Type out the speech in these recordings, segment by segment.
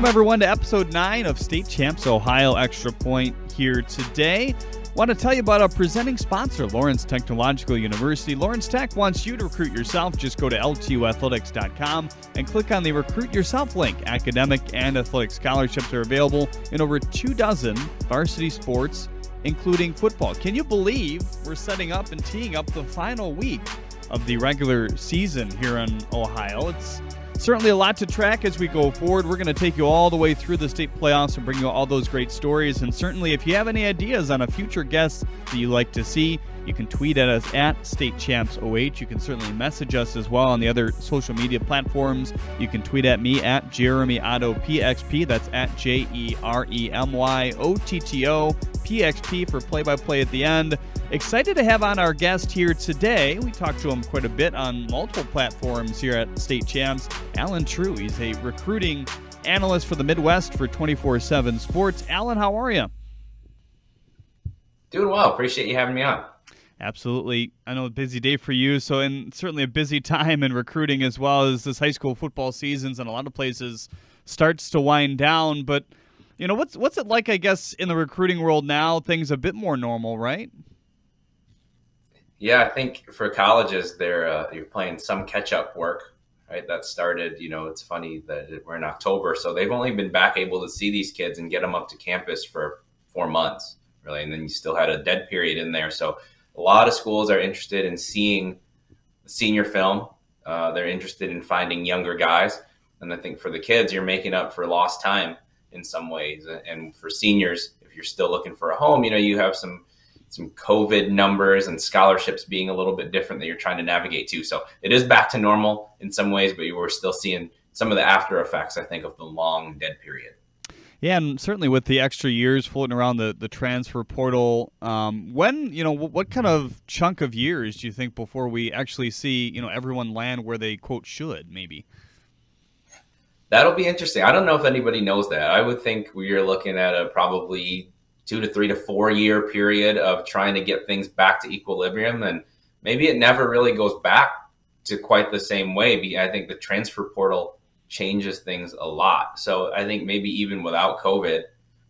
Welcome, everyone, to episode 9 of State Champs Ohio Extra Point here today. Want to tell you about our presenting sponsor, Lawrence Technological University. Lawrence Tech wants you to recruit yourself. Just go to ltuathletics.com and click on the Recruit Yourself link. Academic and athletic scholarships are available in over two dozen varsity sports, including football. Can you believe we're setting up and teeing up the final week of the regular season here in Ohio? It's certainly a lot to track as we go forward. We're going to take you all the way through the state playoffs and bring you all those great stories. And certainly, if you have any ideas on a future guest that you'd like to see, you can tweet at us at State Champs OH. You can certainly message us as well on the other social media platforms. You can tweet at me at Jeremy Otto PXP. That's at J E R E M Y O T T O PXP for play by play at the end. Excited to have on our guest here today. We talked to him quite a bit on multiple platforms here at State Champs. Allen Trieu, he's a recruiting analyst for the Midwest for 24 7 Sports. Allen, how are you? Doing well. Appreciate you having me on. Absolutely. I know a busy day for you, so and certainly a busy time in recruiting as well as this high school football seasons in a lot of places starts to wind down. But you know, what's what's it like I guess in the recruiting world now? Things a bit more normal, right? Yeah, I think for colleges, they're uh, you're playing some catch up work, right? That started, you know, it's funny that we're in October, so they've only been back able to see these kids and get them up to campus for four months, really, and then you still had a dead period in there, so a lot of schools are interested in seeing senior film. Uh, they're interested in finding younger guys. And I think for the kids, you're making up for lost time in some ways. And for seniors, if you're still looking for a home, you know, you have some some COVID numbers and scholarships being a little bit different that you're trying to navigate too. So it is back to normal in some ways, but you were still seeing some of the after effects, I think, of the long dead period. Yeah, and certainly with the extra years floating around the, the transfer portal, um, when you know what kind of chunk of years do you think before we actually see you know everyone land where they quote should maybe? That'll be interesting. I don't know if anybody knows that. I would think we are looking at a probably two to three to four year period of trying to get things back to equilibrium, and maybe it never really goes back to quite the same way. I think the transfer portal changes things a lot. So I think maybe even without COVID,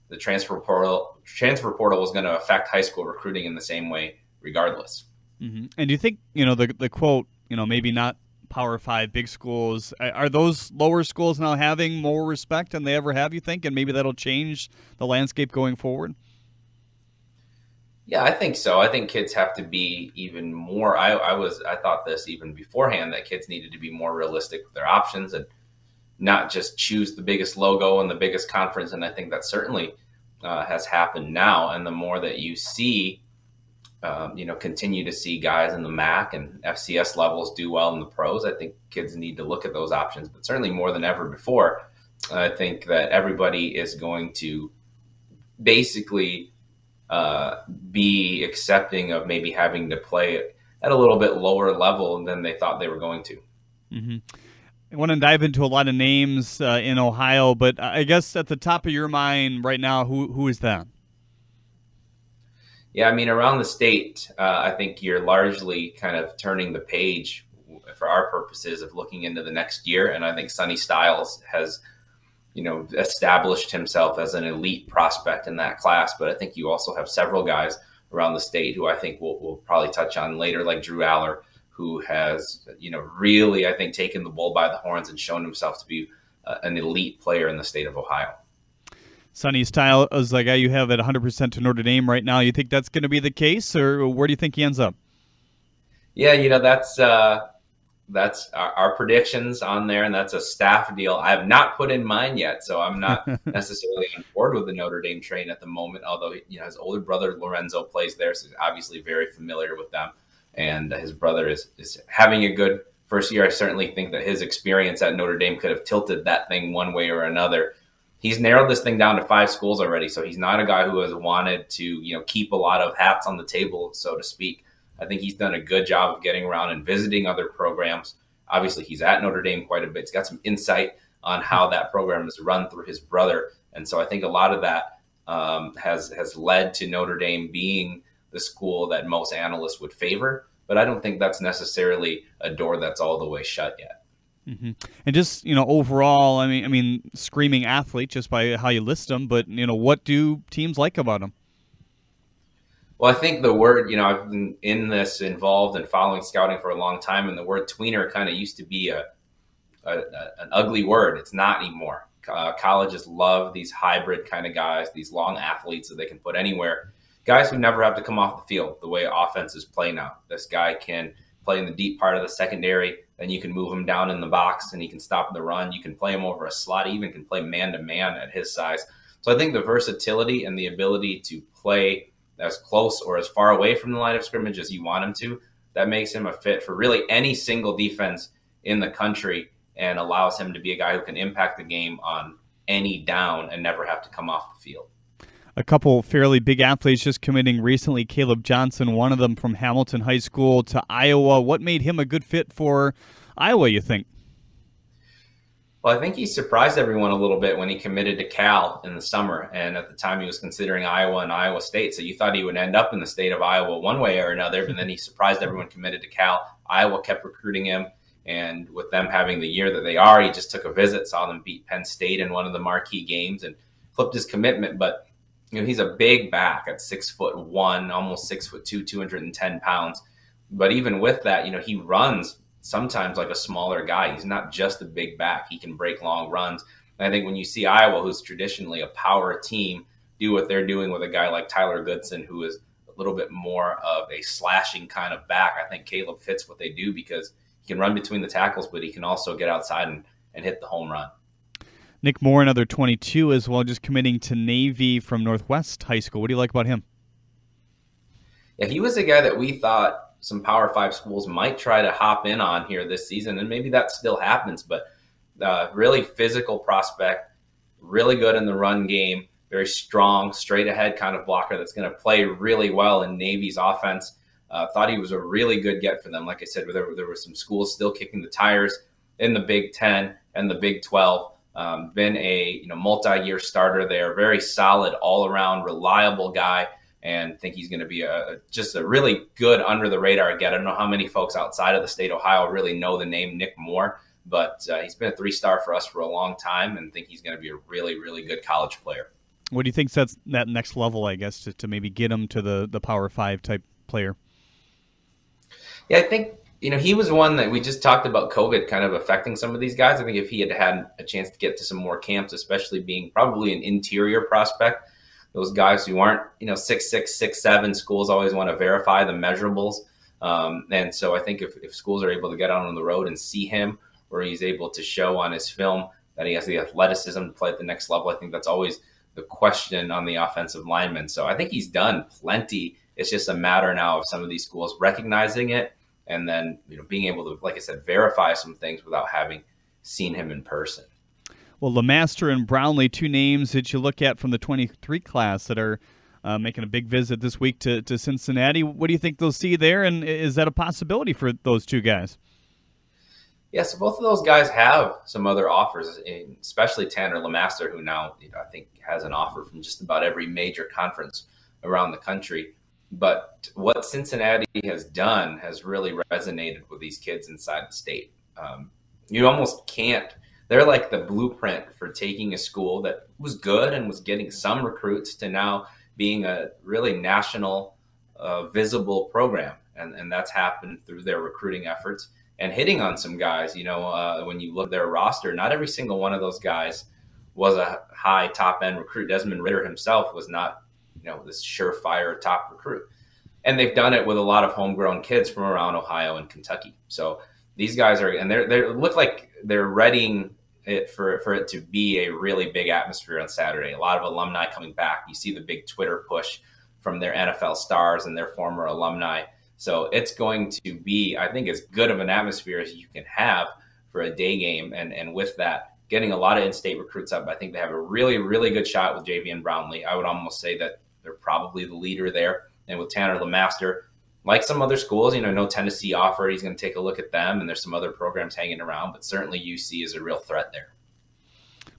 the transfer portal transfer portal was going to affect high school recruiting in the same way, regardless. Mm-hmm. And do you think you know the the quote? You know, maybe not Power Five big schools. Are those lower schools now having more respect than they ever have? You think, and maybe that'll change the landscape going forward. Yeah, I think so. I think kids have to be even more. I, I was I thought this even beforehand that kids needed to be more realistic with their options and not just choose the biggest logo and the biggest conference. And I think that certainly uh, has happened now. And the more that you see, um, you know, continue to see guys in the MAC and FCS levels do well in the pros, I think kids need to look at those options. But certainly more than ever before, I think that everybody is going to basically uh, be accepting of maybe having to play at a little bit lower level than they thought they were going to. Mm-hmm. I want to dive into a lot of names uh, in Ohio, but I guess at the top of your mind right now, who who is that? Yeah, I mean, around the state, uh, I think you're largely kind of turning the page for our purposes of looking into the next year, and I think Sonny Styles has, you know, established himself as an elite prospect in that class. But I think you also have several guys around the state who I think we'll, we'll probably touch on later, like Drew Allar, who has, you know, really, I think, taken the bull by the horns and shown himself to be uh, an elite player in the state of Ohio. Sonny Style is the guy you have at 100% to Notre Dame right now. You think that's going to be the case, or where do you think he ends up? Yeah, you know, that's uh, that's our, our, predictions on there, and that's a staff deal. I have not put in mine yet, so I'm not necessarily on board with the Notre Dame train at the moment. Although you know his older brother Lorenzo plays there, so he's obviously very familiar with them and his brother is is having a good first year. I certainly think that his experience at Notre Dame could have tilted that thing one way or another. He's narrowed this thing down to five schools already, so he's not a guy who has wanted to you know keep a lot of hats on the table, so to speak. I think he's done a good job of getting around and visiting other programs. Obviously, he's at Notre Dame quite a bit. He's got some insight on how that program is run through his brother, and so I think a lot of that um, has has led to Notre Dame being the school that most analysts would favor. But I don't think that's necessarily a door that's all the way shut yet. Mm-hmm. And just you know, overall, I mean, I mean, screaming athlete just by how you list them. But you know, what do teams like about him? Well, I think the word, you know, I've been in this involved and following scouting for a long time, and the word tweener kind of used to be a, a, a, an ugly word. It's not anymore. Uh, colleges love these hybrid kind of guys, these long athletes that they can put anywhere. Guys who never have to come off the field the way offenses play now. This guy can play in the deep part of the secondary. Then you can move him down in the box and he can stop the run. You can play him over a slot. He even can play man to man at his size. So I think the versatility and the ability to play as close or as far away from the line of scrimmage as you want him to, that makes him a fit for really any single defense in the country and allows him to be a guy who can impact the game on any down and never have to come off the field a couple fairly big athletes just committing recently. Caleb Johnson, one of them from Hamilton High School to Iowa. What made him a good fit for Iowa, you think? Well, I think he surprised everyone a little bit when he committed to Cal in the summer. And at the time, he was considering Iowa and Iowa State. So you thought he would end up in the state of Iowa one way or another. But then he surprised everyone committed to Cal. Iowa kept recruiting him. And with them having the year that they are, he just took a visit, saw them beat Penn State in one of the marquee games, and flipped his commitment. But you know, he's a big back at six foot one, almost six foot two, 210 pounds. But even with that, you know, he runs sometimes like a smaller guy. He's not just a big back. He can break long runs. And I think when you see Iowa, who's traditionally a power team, do what they're doing with a guy like Tyler Goodson, who is a little bit more of a slashing kind of back, I think Caleb fits what they do because he can run between the tackles, but he can also get outside and, and hit the home run. Nick Moore, another 22 as well, just committing to Navy from Northwest High School. What do you like about him? Yeah, he was a guy that we thought some Power Five schools might try to hop in on here this season, and maybe that still happens. But uh, really physical prospect, really good in the run game, very strong, straight ahead kind of blocker that's going to play really well in Navy's offense. Uh, thought he was a really good get for them. Like I said, there, there were some schools still kicking the tires in the Big Ten and the Big Twelve. Um, been a you know multi-year starter there, very solid all-around, reliable guy, and think he's going to be a just a really good under the radar get. I don't know how many folks outside of the state of Ohio really know the name Nick Moore, but uh, he's been a three-star for us for a long time, and think he's going to be a really really good college player. What do you think sets that next level? I guess to, to maybe get him to the the Power Five type player. Yeah, I think you know, he was one that we just talked about COVID kind of affecting some of these guys. I think if he had had a chance to get to some more camps, especially being probably an interior prospect, those guys who aren't, you know, six, six, six, seven, schools always want to verify the measurables. Um, and so I think if, if schools are able to get out on the road and see him where he's able to show on his film that he has the athleticism to play at the next level, I think that's always the question on the offensive lineman. So I think he's done plenty. It's just a matter now of some of these schools recognizing it and then you know being able to, like I said, verify some things without having seen him in person. Well, Lemaster and Brownlee, two names that you look at from the 23 class that are uh, making a big visit this week to, to Cincinnati. What do you think they'll see there, and is that a possibility for those two guys? Yeah, so both of those guys have some other offers, especially Tanner Lemaster, who now you know, I think has an offer from just about every major conference around the country. But what Cincinnati has done has really resonated with these kids inside the state. Um, you almost can't. They're like the blueprint for taking a school that was good and was getting some recruits to now being a really national, uh, visible program. And, and that's happened through their recruiting efforts and hitting on some guys. You know, uh, when you look at their roster, not every single one of those guys was a high top end recruit. Desmond Ridder himself was not you know this surefire top recruit. And they've done it with a lot of homegrown kids from around ohio and kentucky. So these guys are and they're they look like they're readying it for for it to be a really big atmosphere on saturday. A lot of alumni coming back. You see the big twitter push from their nfl stars and their former alumni. So it's going to be i think as good of an atmosphere as you can have for a day game. And and with that getting a lot of in-state recruits up i think they have a really really good shot with javian brownlee. I would almost say that they're probably the leader there. And with Tanner Lemaster, like some other schools, you know, no Tennessee offer. He's going to take a look at them, and there's some other programs hanging around, but certainly UC is a real threat there.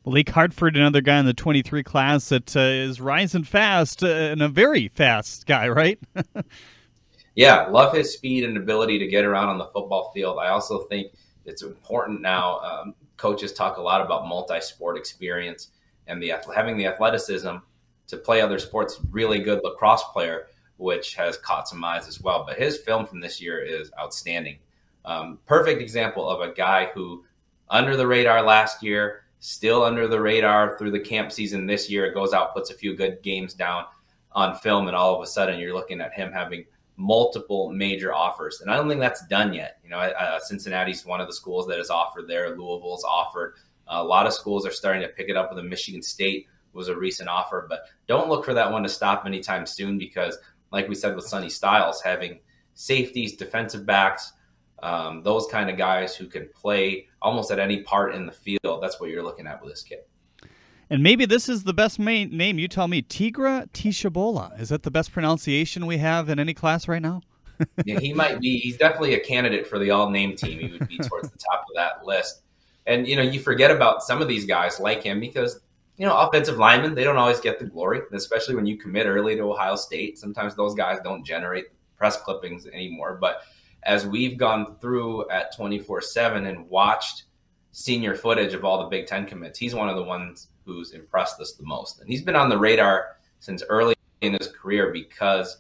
Malik Hartford, another guy in the 23 class that uh, is rising fast uh, and a very fast guy, right? yeah, love his speed and ability to get around on the football field. I also think it's important now. Um, coaches talk a lot about multi-sport experience and the having the athleticism to play other sports. Really good lacrosse player, which has caught some eyes as well. But his film from this year is outstanding. Um, perfect example of a guy who under the radar last year, still under the radar through the camp season this year. Goes out, puts a few good games down on film, and all of a sudden you're looking at him having multiple major offers. And I don't think that's done yet. You know, uh, Cincinnati's one of the schools that has offered there. Louisville's offered. A lot of schools are starting to pick it up. With the Michigan State was a recent offer, but don't look for that one to stop anytime soon because, like we said with Sonny Styles, having safeties, defensive backs, um, those kind of guys who can play almost at any part in the field. That's what you're looking at with this kid. And maybe this is the best main name. You tell me. Tegra Tshabola. Is that the best pronunciation we have in any class right now? yeah, he might be. He's definitely a candidate for the all name team. He would be towards the top of that list. And, you know, you forget about some of these guys like him because, you know, offensive linemen, they don't always get the glory, especially when you commit early to Ohio State. Sometimes those guys don't generate press clippings anymore. But as we've gone through at 24 7 and watched senior footage of all the Big Ten commits, he's one of the ones who's impressed us the most. And he's been on the radar since early in his career because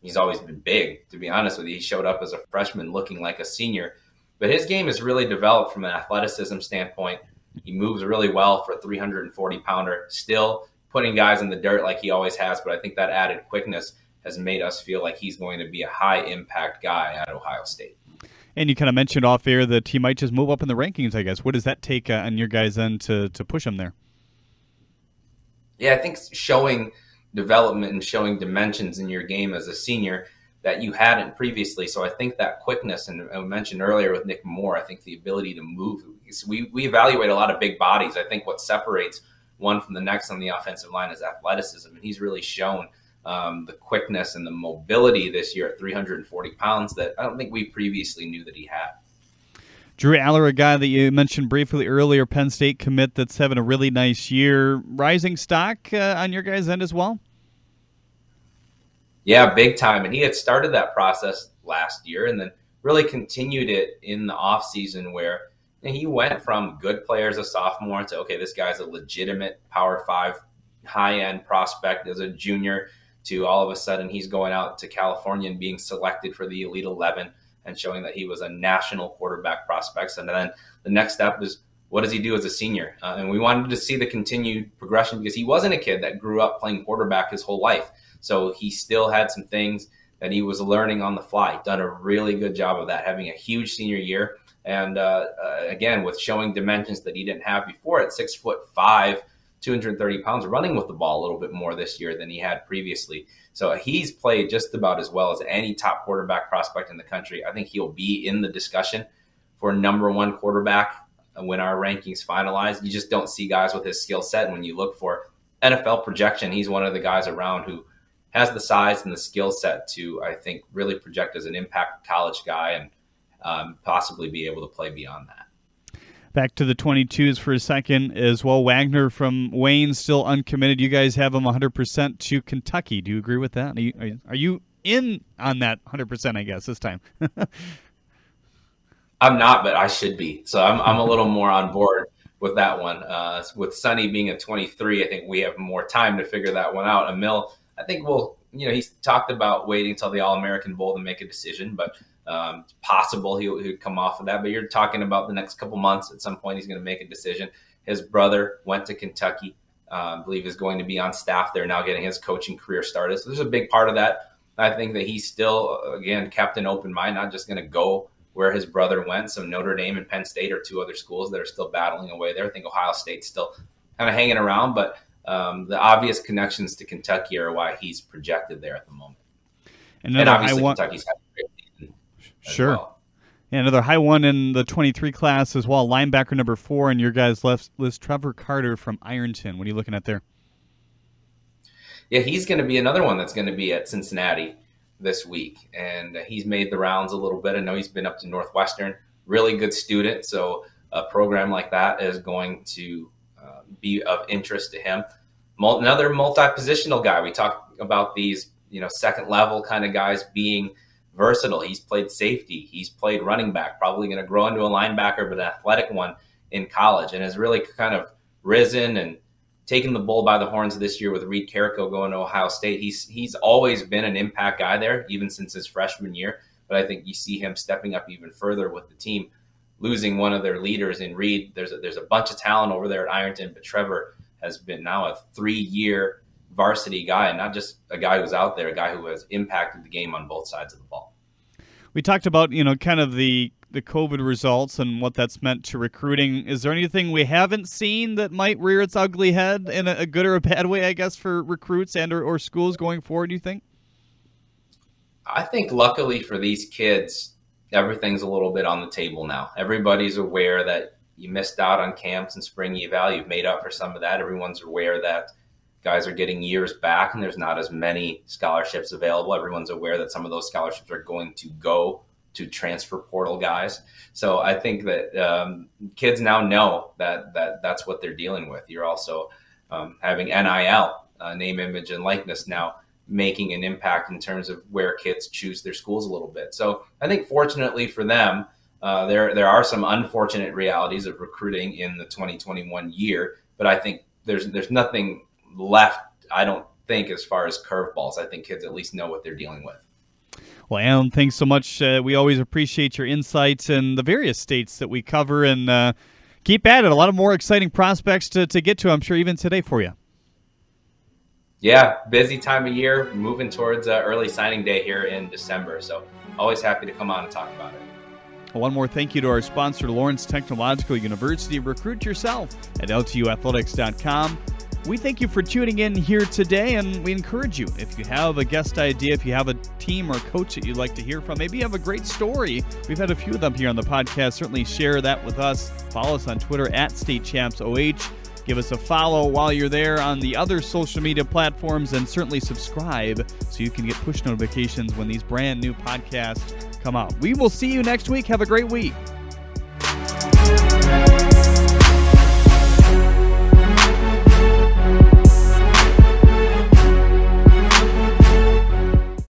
he's always been big, to be honest with you. He showed up as a freshman looking like a senior. But his game has really developed from an athleticism standpoint. He moves really well for a 340 pounder, still putting guys in the dirt like he always has. But I think that added quickness has made us feel like he's going to be a high impact guy at Ohio State. And you kind of mentioned off air that he might just move up in the rankings, I guess. What does that take uh, on your guys' end to, to push him there? yeah, I think showing development and showing dimensions in your game as a senior that you hadn't previously. So I think that quickness, and I mentioned earlier with Nick Moore, I think the ability to move. We, we evaluate a lot of big bodies. I think what separates one from the next on the offensive line is athleticism. And he's really shown um, the quickness and the mobility this year at 340 pounds that I don't think we previously knew that he had. Drew Allar, a guy that you mentioned briefly earlier, Penn State commit that's having a really nice year. Rising stock uh, on your guys' end as well? Yeah, big time. And he had started that process last year and then really continued it in the offseason where he went from good player as a sophomore to, okay, this guy's a legitimate Power Five high end prospect as a junior to all of a sudden he's going out to California and being selected for the Elite 11 and showing that he was a national quarterback prospect. And then the next step is what does he do as a senior? Uh, and we wanted to see the continued progression because he wasn't a kid that grew up playing quarterback his whole life. So he still had some things that he was learning on the fly. Done a really good job of that, having a huge senior year. And uh, uh, again, with showing dimensions that he didn't have before at six foot five, 230 pounds, running with the ball a little bit more this year than he had previously. So he's played just about as well as any top quarterback prospect in the country. I think he'll be in the discussion for number one quarterback when our rankings finalize. You just don't see guys with his skill set. And when you look for NFL projection, he's one of the guys around who has the size and the skill set to, I think, really project as an impact college guy and um, possibly be able to play beyond that. Back to the 22s for a second as well. Wagner from Wayne still uncommitted. You guys have him 100% to Kentucky. Do you agree with that? Are you, are you in on that 100%, I guess, this time? I'm not, but I should be. So I'm, I'm a little more on board with that one. Uh, with Sonny being a 23, I think we have more time to figure that one out. Emil, I think we'll, you know, he's talked about waiting until the All American Bowl to make a decision, but um, it's possible he would come off of that, but you're talking about the next couple months. At some point, he's going to make a decision. His brother went to Kentucky. Uh, I believe is going to be on staff there now, getting his coaching career started. So there's a big part of that. I think that he's still, again, kept an open mind, not just going to go where his brother went. So Notre Dame and Penn State are two other schools that are still battling away there. I think Ohio State's still kind of hanging around, but um, the obvious connections to Kentucky are why he's projected there at the moment. And, and obviously, Kentucky's had a great Sure. Well. Yeah, another high one in the 23 class as well. Linebacker number four and your guys left list Trevor Carter from Ironton. What are you looking at there? Yeah, he's going to be another one that's going to be at Cincinnati this week, and he's made the rounds a little bit. I know he's been up to Northwestern. Really good student, so a program like that is going to be of interest to him. Another multi-positional guy. We talk about these, you know, second level kind of guys being versatile. He's played safety, he's played running back, probably going to grow into a linebacker, but an athletic one in college, and has really kind of risen and taken the bull by the horns this year with Reed Carrico going to Ohio State. He's he's always been an impact guy there, even since his freshman year. But I think you see him stepping up even further with the team, losing one of their leaders in Reed. There's a, there's a bunch of talent over there at Ironton, but Trevor has been now a three year varsity guy, and not just a guy who's out there, a guy who has impacted the game on both sides of the ball. We talked about you know kind of the the COVID results and what that's meant to recruiting. Is there anything we haven't seen that might rear its ugly head in a, a good or a bad way? I guess for recruits and or, or schools going forward. Do you think? I think luckily for these kids, everything's a little bit on the table now. Everybody's aware that you missed out on camps and spring eval. You've made up for some of that. Everyone's aware that guys are getting years back and there's not as many scholarships available. Everyone's aware that some of those scholarships are going to go to transfer portal guys. So I think that um, kids now know that that that's what they're dealing with. You're also um, having NIL, uh, name, image, and likeness now making an impact in terms of where kids choose their schools a little bit. So I think fortunately for them, uh, there there are some unfortunate realities of recruiting in the 2021 year, but I think there's there's nothing left, I don't think, as far as curveballs. I think kids at least know what they're dealing with. Well, Allen, thanks so much. Uh, we always appreciate your insights and the various states that we cover, and uh, keep at it. A lot of more exciting prospects to, to get to, I'm sure, even today for you. Yeah, busy time of year, moving towards uh, early signing day here in December. So, always happy to come on and talk about it. One more thank you to our sponsor, Lawrence Technological University. Recruit yourself at ltuathletics.com. We thank you for tuning in here today, and we encourage you if you have a guest idea, if you have a team or coach that you'd like to hear from, maybe you have a great story. We've had a few of them here on the podcast. Certainly share that with us. Follow us on Twitter at StateChampsOH. Give us a follow while you're there on the other social media platforms, and certainly subscribe so you can get push notifications when these brand new podcasts come out. We will see you next week. Have a great week.